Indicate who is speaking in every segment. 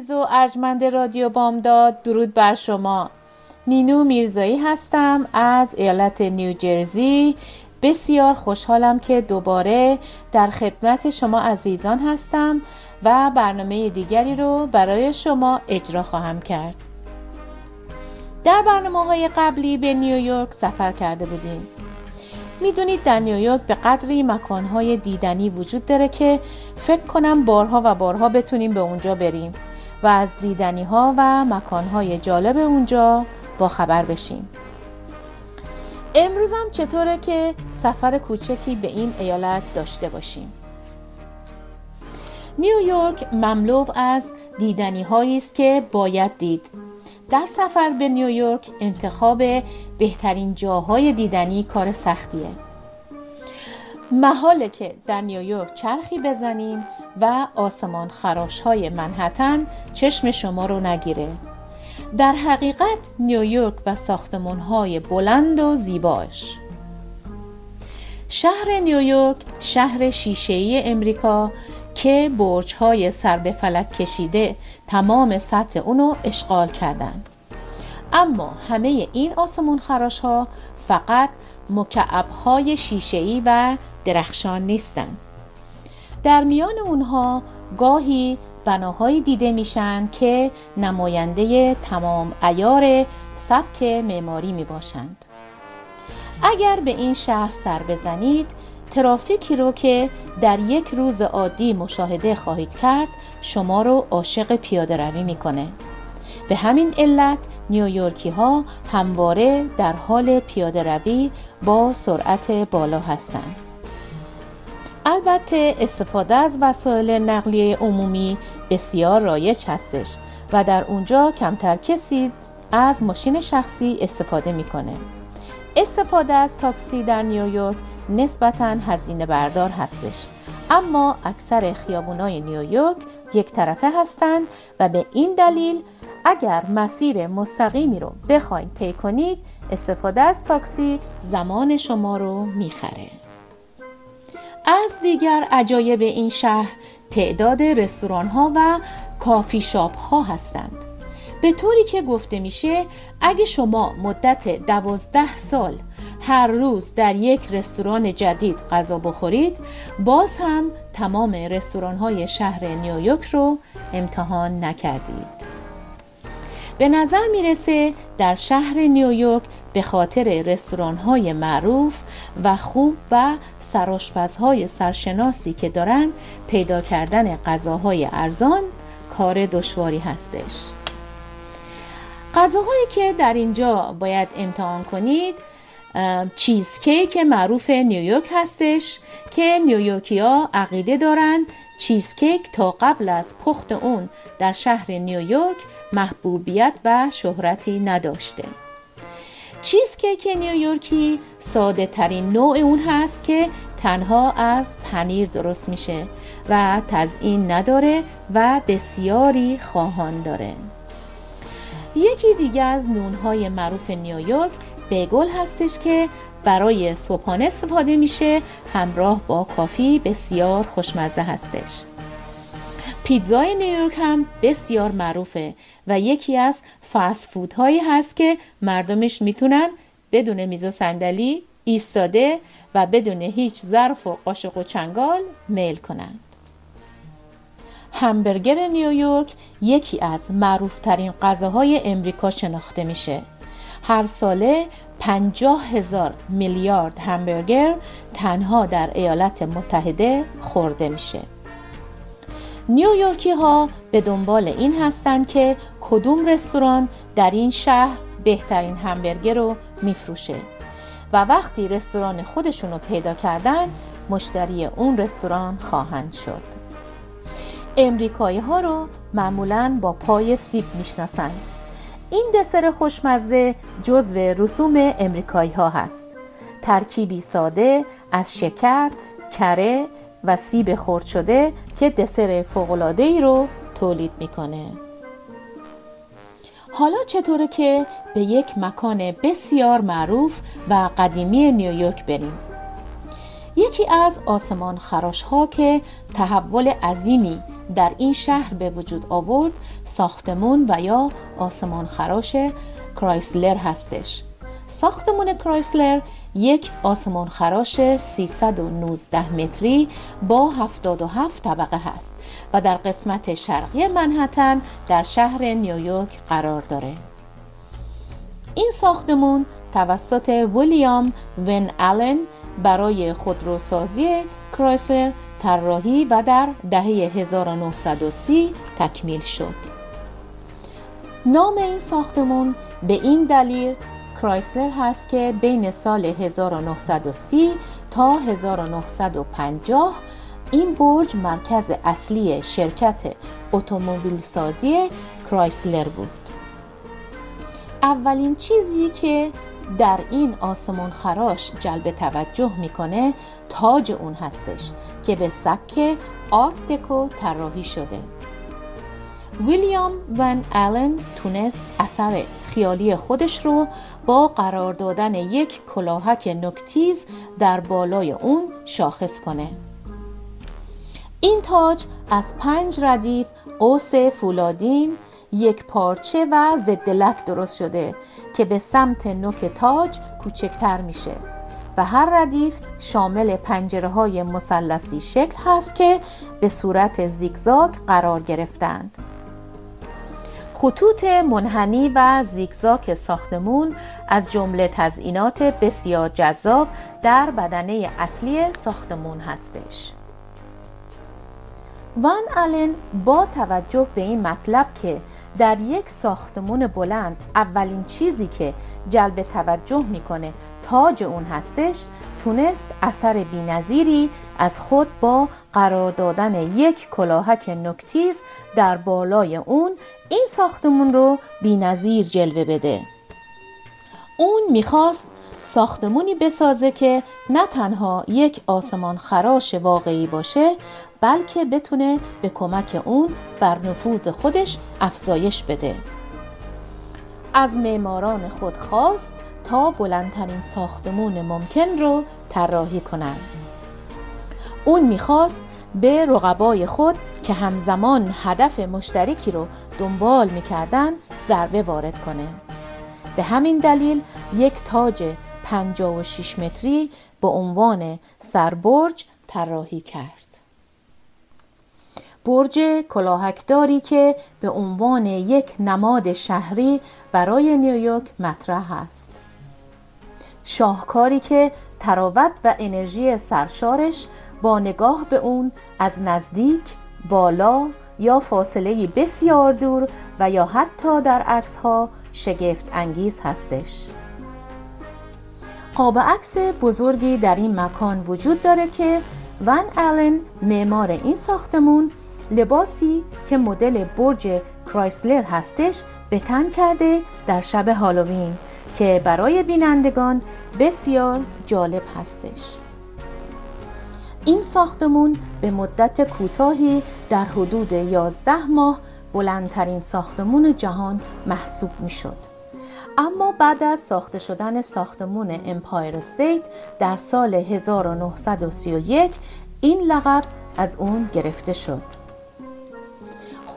Speaker 1: عزیز و ارجمند رادیو بامداد درود بر شما. مینو میرزایی هستم از ایالت نیوجرسی بسیار خوشحالم که دوباره در خدمت شما عزیزان هستم و برنامه دیگری رو برای شما اجرا خواهم کرد. در برنامه های قبلی به نیویورک سفر کرده بودیم. می‌دونید در نیویورک به قدری مکانهای دیدنی وجود داره که فکر کنم بارها و بارها بتونیم به اونجا بریم. و از دیدنی ها و مکانهای جالب اونجا با خبر بشیم. امروز هم چطوره که سفر کوچکی به این ایالت داشته باشیم؟ نیویورک مملو از دیدنی هایی است که باید دید. در سفر به نیویورک انتخاب بهترین جاهای دیدنی کار سختیه. محاله که در نیویورک چرخی بزنیم و آسمان خراش های منحتن چشم شما رو نگیره در حقیقت نیویورک و ساختمان های بلند و زیباش شهر نیویورک شهر شیشه‌ای امریکا که برج های سر به فلک کشیده تمام سطح اونو اشغال کردند. اما همه این آسمون خراش ها فقط مکعب های شیشه‌ای و درخشان نیستند. در میان اونها گاهی بناهایی دیده میشن که نماینده تمام ایار سبک معماری می باشند. اگر به این شهر سر بزنید ترافیکی رو که در یک روز عادی مشاهده خواهید کرد شما رو عاشق پیاده روی می‌کنه به همین علت نیویورکی ها همواره در حال پیاده روی با سرعت بالا هستند. البته استفاده از وسایل نقلیه عمومی بسیار رایج هستش و در اونجا کمتر کسی از ماشین شخصی استفاده می‌کنه. استفاده از تاکسی در نیویورک نسبتا هزینه بردار هستش اما اکثر خیابونای نیویورک یک طرفه هستند و به این دلیل اگر مسیر مستقیمی رو بخواید طی کنید استفاده از تاکسی زمان شما رو می‌خره از دیگر عجایب این شهر تعداد رستوران ها و کافی شاپ ها هستند. به طوری که گفته میشه اگه شما مدت دوازده سال هر روز در یک رستوران جدید غذا بخورید باز هم تمام رستوران های شهر نیویورک رو امتحان نکردید. به نظر می‌رسه در شهر نیویورک به خاطر رستوران های معروف و خوب و سراشپزهای سرشناسی که دارن پیدا کردن غذاهای ارزان کار دشواری هستش. غذاهایی که در اینجا باید امتحان کنید چیز کیک معروف نیویورک هستش که نیویورکی ها عقیده دارند چیز کیک تا قبل از پخت اون در شهر نیویورک محبوبیت و شهرتی نداشته. چیز کیک نیویورکی ساده ترین نوع اون هست که تنها از پنیر درست میشه و تزئین نداره و بسیاری خواهان داره. یکی دیگه از نونهای معروف نیویورک بیگل هستش که برای صبحانه استفاده میشه همراه با کافی بسیار خوشمزه هستش. پیتزای نیویورک هم بسیار معروفه و یکی از فست فود هایی هست که مردمش می‌تونن بدون میز و صندلی ایستاده و بدون هیچ ظرف و قاشق و چنگال میل کنند. همبرگر نیویورک یکی از معروفترین غذاهای امریکا شناخته میشه. هر ساله پنجاه هزار میلیارد همبرگر تنها در ایالات متحده خورده میشه. نیویورکی ها به دنبال این هستند که کدوم رستوران در این شهر بهترین همبرگر رو میفروشه و وقتی رستوران خودشون رو پیدا کردن مشتری اون رستوران خواهند شد. امریکایی ها رو معمولا با پای سیب می‌شناسن. این دسر خوشمزه جزو رسوم امریکایی ها هست. ترکیبی ساده از شکر، کره و سیب خرد شده که دسر فوقلاده ای رو تولید می‌کنه. حالا چطوره که به یک مکان بسیار معروف و قدیمی نیویورک بریم. یکی از آسمان خراش ها که تحول عظیمی در این شهر به وجود آورد ساختمون و یا آسمان خراش کرایسلر هستش. ساختمون کرایسلر یک آسمان خراش 319 متری با 77 طبقه هست و در قسمت شرقی منحتن در شهر نیویورک قرار داره. این ساختمون توسط ویلیام ون آلن برای خودروسازی کرایسلر طراحی و در دهه 1930 تکمیل شد. نام این ساختمون به این دلیل کرایسلر هست که بین سال 1930 تا 1950 این برج مرکز اصلی شرکت اتومبیل سازی کرایسلر بود. اولین چیزی که در این آسمان خراش جلب توجه می‌کنه تاج اون هستش که به سکه آرت دکو طراحی شده. ویلیام ون آلن تونست اثر خیالی خودش رو با قرار دادن یک کلاهک نکتیز در بالای اون شاخص کنه. این تاج از پنج ردیف قوس فولادین یک پارچه و ضد لک درست شده که به سمت نوک تاج کوچکتر میشه و هر ردیف شامل پنجره های مسلسی شکل هست که به صورت زیگزاگ قرار گرفتند. خطوط منحنی و زیگزاگ ساختمون از جمله تزئینات بسیار جذاب در بدنه اصلی ساختمون هستش. وان آلن با توجه به این مطلب که در یک ساختمون بلند اولین چیزی که جلب توجه می‌کنه تاج اون هستش تونست اثر بینظیری از خود با قرار دادن یک کلاهک نکتیز در بالای اون این ساختمون رو بینظیر جلوه بده. اون می‌خواست ساختمونی بسازه که نه تنها یک آسمان خراش واقعی باشه بلکه بتونه به کمک اون بر نفوذ خودش افزایش بده. از معماران خود خواست تا بلندترین ساختمون ممکن رو طراحی کنن. اون می‌خواست به رقبای خود که همزمان هدف مشترکی رو دنبال می‌کردن ضربه وارد کنه. به همین دلیل یک تاج 56 متری به عنوان سربرج طراحی کرد. برج کلاهکداری که به عنوان یک نماد شهری برای نیویورک مطرح است. شاهکاری که تراوت و انرژی سرشارش با نگاه به اون از نزدیک بالا یا فاصله بسیار دور و یا حتی در عکس ها شگفت انگیز هستش. قاب عکس بزرگی در این مکان وجود داره که ون آلن معمار این ساختمون لباسی که مدل برج کرایسلر هستش به تن کرده در شب هالووین که برای بینندگان بسیار جالب هستش این ساختمون به مدت کوتاهی در حدود 11 ماه بلندترین ساختمون جهان محسوب می شد. اما بعد از ساخته شدن ساختمون امپایر استیت در سال 1931 این لقب از اون گرفته شد.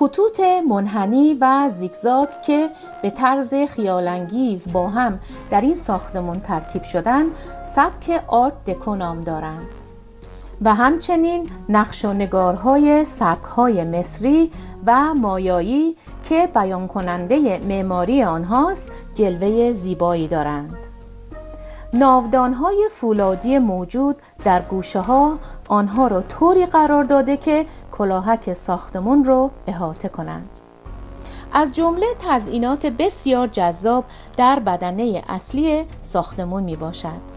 Speaker 1: خطوط منحنی و زیگزاگ که به طرز خیالانگیز با هم در این ساختمون ترکیب شدن سبک آرت دکو نام دارند. و همچنین نقش و نگارهای سبکهای مصری و مایایی که بیان کننده معماری آنهاست جلوه زیبایی دارند. ناودانهای فولادی موجود در گوشه ها آنها را طوری قرار داده که کلاهک ساختمون رو احاطه کنند. از جمله تزئینات بسیار جذاب در بدنه اصلی ساختمون می باشد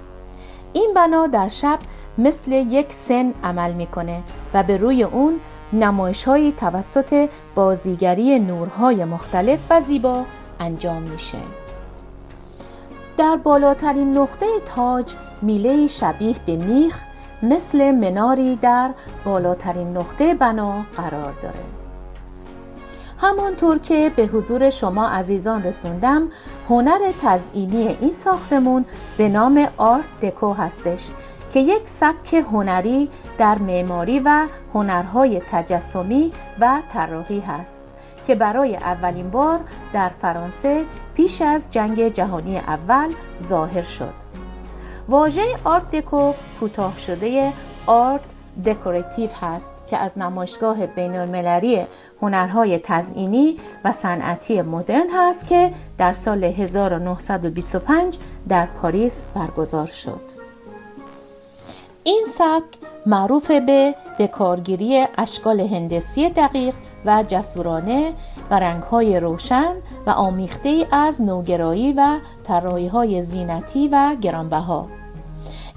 Speaker 1: این بنا در شب مثل یک سن عمل می‌کنه و به روی اون نمایش های توسط بازیگری نورهای مختلف و زیبا انجام میشه. در بالاترین نقطه تاج میله شبیه به میخ مثل مناری در بالاترین نقطه بنا قرار داره. همانطور که به حضور شما عزیزان رسوندم هنر تزئینی این ساختمون به نام آرت دکو هستش که یک سبک هنری در معماری و هنرهای تجسمی و طراحی هست. که برای اولین بار در فرانسه پیش از جنگ جهانی اول ظاهر شد. واژه آرت دکو کوتاه شده آرت دکوراتیو هست که از نمایشگاه بین المللی هنرهای تزئینی و صنعتی مدرن هست که در سال 1925 در پاریس برگزار شد. این سبک معروف به بکارگیری اشکال هندسی دقیق و جسورانه و رنگهای روشن و آمیخته از نوگرایی و طراحی های زینتی و گرانبها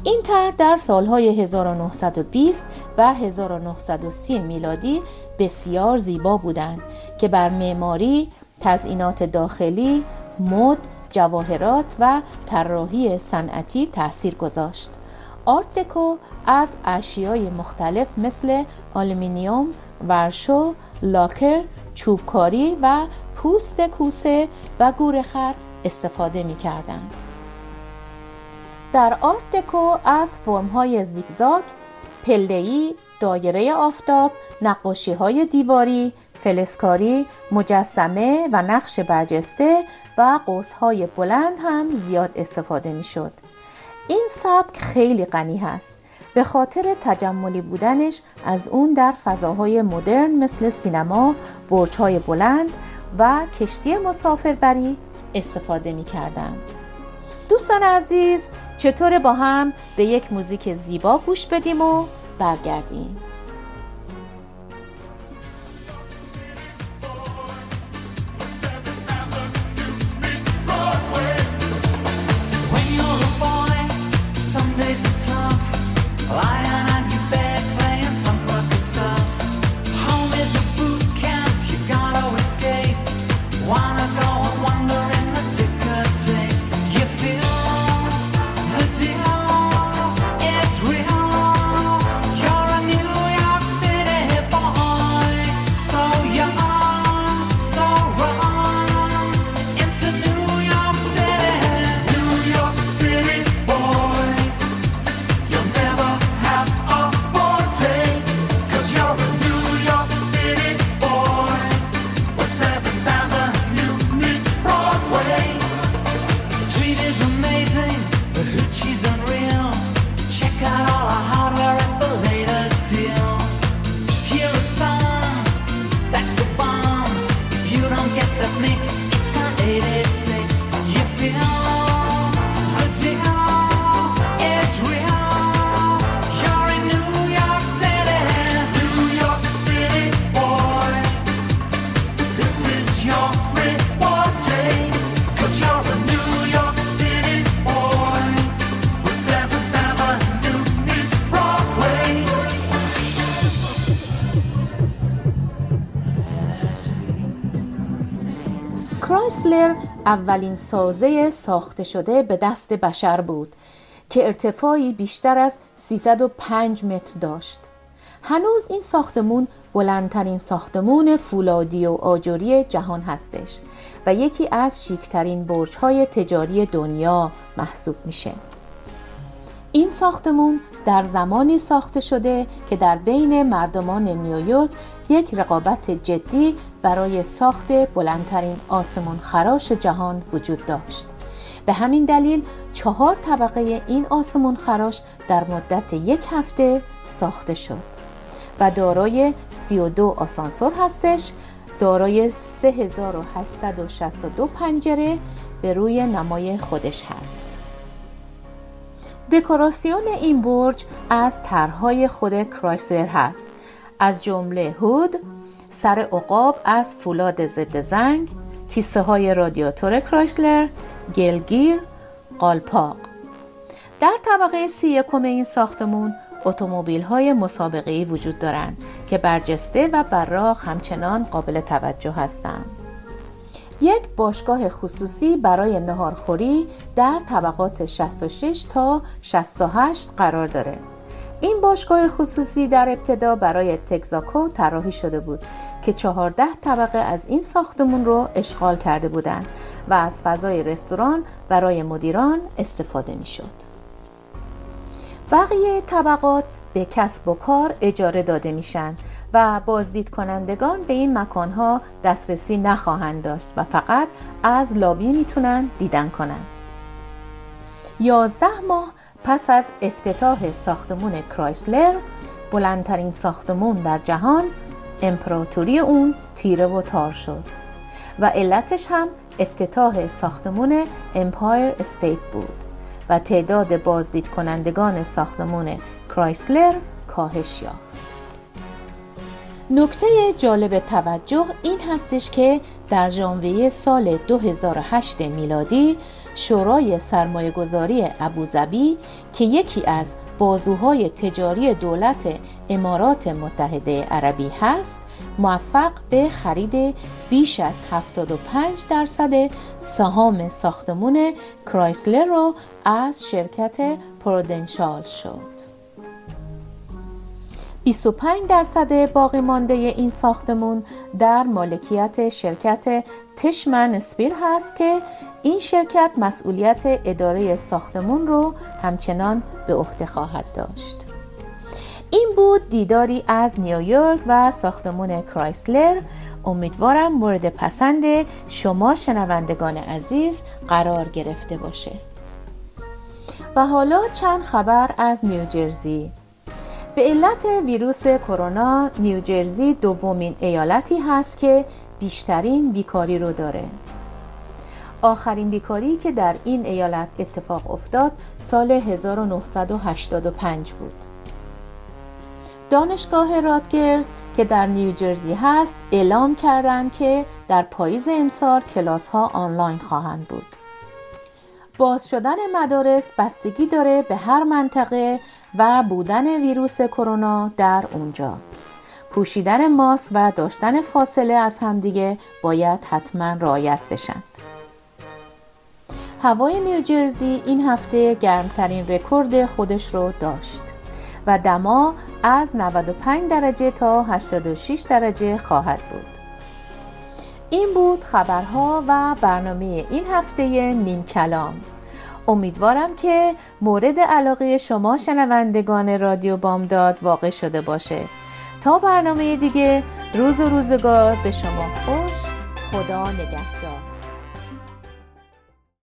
Speaker 1: این طرح در سالهای 1920 و 1930 میلادی بسیار زیبا بودند که بر معماری، تزئینات داخلی، مد، جواهرات و طراحی صنعتی تاثیر گذاشت. آرت دکو از اشیای مختلف مثل آلومینیوم، ورشو، لاکر، چوبکاری و پوست کوسه و گورخر استفاده می کردند. در آرت دکو از فرمهای زیگزاگ، پلهی، دایره آفتاب، نقاشی های دیواری، فلزکاری، مجسمه و نقش برجسته و های بلند هم زیاد استفاده می شد. این سبک خیلی غنی هست به خاطر تجملی بودنش از اون در فضاهای مدرن مثل سینما، برجهای بلند و کشتی مسافربری استفاده می کردن. دوستان عزیز چطور با هم به یک موزیک زیبا گوش بدیم و برگردیم کرایسلر اولین سازه ساخته شده به دست بشر بود که ارتفاعی بیشتر از 305 متر داشت. هنوز این ساختمون بلندترین ساختمون فولادی و آجوری جهان هستش و یکی از شیکترین برج‌های تجاری دنیا محسوب میشه. این ساختمون در زمانی ساخته شده که در بین مردمان نیویورک یک رقابت جدی برای ساخت بلندترین آسمان خراش جهان وجود داشت. به همین دلیل چهار طبقه این آسمان خراش در مدت یک هفته ساخته شد و دارای 32 آسانسور هستش دارای 3862 پنجره به روی نمای خودش هست دکوراسیون این برج از طرحهای خود کرایسلر هست از جمله هود سر عقاب از فولاد ضد زنگ کیسه های رادیاتور کرایسلر گلگیر قالپاق در طبقه سی یکم این ساختمون اتومبیل های مسابقه وجود دارند که برجسته و براق همچنان قابل توجه هستند. یک باشگاه خصوصی برای نهارخوری در طبقات 66 تا 68 قرار داره. این باشگاه خصوصی در ابتدا برای تگزاکو طراحی شده بود که چهارده طبقه از این ساختمون رو اشغال کرده بودند و از فضای رستوران برای مدیران استفاده می شد. بقیه طبقات به کسب و کار اجاره داده میشن و بازدید کنندگان به این مکانها دسترسی نخواهند داشت و فقط از لابی می‌تونن دیدن کنند. یازده ماه پس از افتتاح ساختمون کرایسلر بلندترین ساختمون در جهان امپراتوری اون تیره و تار شد و علتش هم افتتاح ساختمون امپایر استیت بود و تعداد بازدید کنندگان ساختمون کرایسلر کاهش یافت. نکته جالب توجه این هستش که در ژانویه سال 2008 میلادی شورای سرمایه گذاری ابوظبی که یکی از بازوهای تجاری دولت امارات متحده عربی هست موفق به خرید بیش از 75 درصد سهام ساختمون کرایسلر رو از شرکت پرودنشال شد. 25 درصد باقی مانده این ساختمون در مالکیت شرکت تشمن اسپیر هست که این شرکت مسئولیت اداره ساختمون رو همچنان به عهده خواهد داشت. این بود دیداری از نیویورک و ساختمون کرایسلر. امیدوارم مورد پسند شما شنوندگان عزیز قرار گرفته باشه. و حالا چند خبر از نیوجرسی به علت ویروس کرونا نیوجرسی دومین ایالتی هست که بیشترین بیکاری رو داره آخرین بیکاری که در این ایالت اتفاق افتاد سال 1985 بود دانشگاه رادگرز که در نیوجرسی هست اعلام کردند که در پاییز امسال کلاس ها آنلاین خواهند بود. باز شدن مدارس بستگی داره به هر منطقه و بودن ویروس کرونا در اونجا. پوشیدن ماسک و داشتن فاصله از همدیگه باید حتما رعایت بشند. هوای نیوجرسی این هفته گرمترین رکورد خودش رو داشت. و دما از 95 درجه تا 86 درجه خواهد بود این بود خبرها و برنامه این هفته نیم کلام امیدوارم که مورد علاقه شما شنوندگان رادیو بامداد واقع شده باشه. تا برنامه دیگه روز و روزگار به شما خوش خدا نگهدار.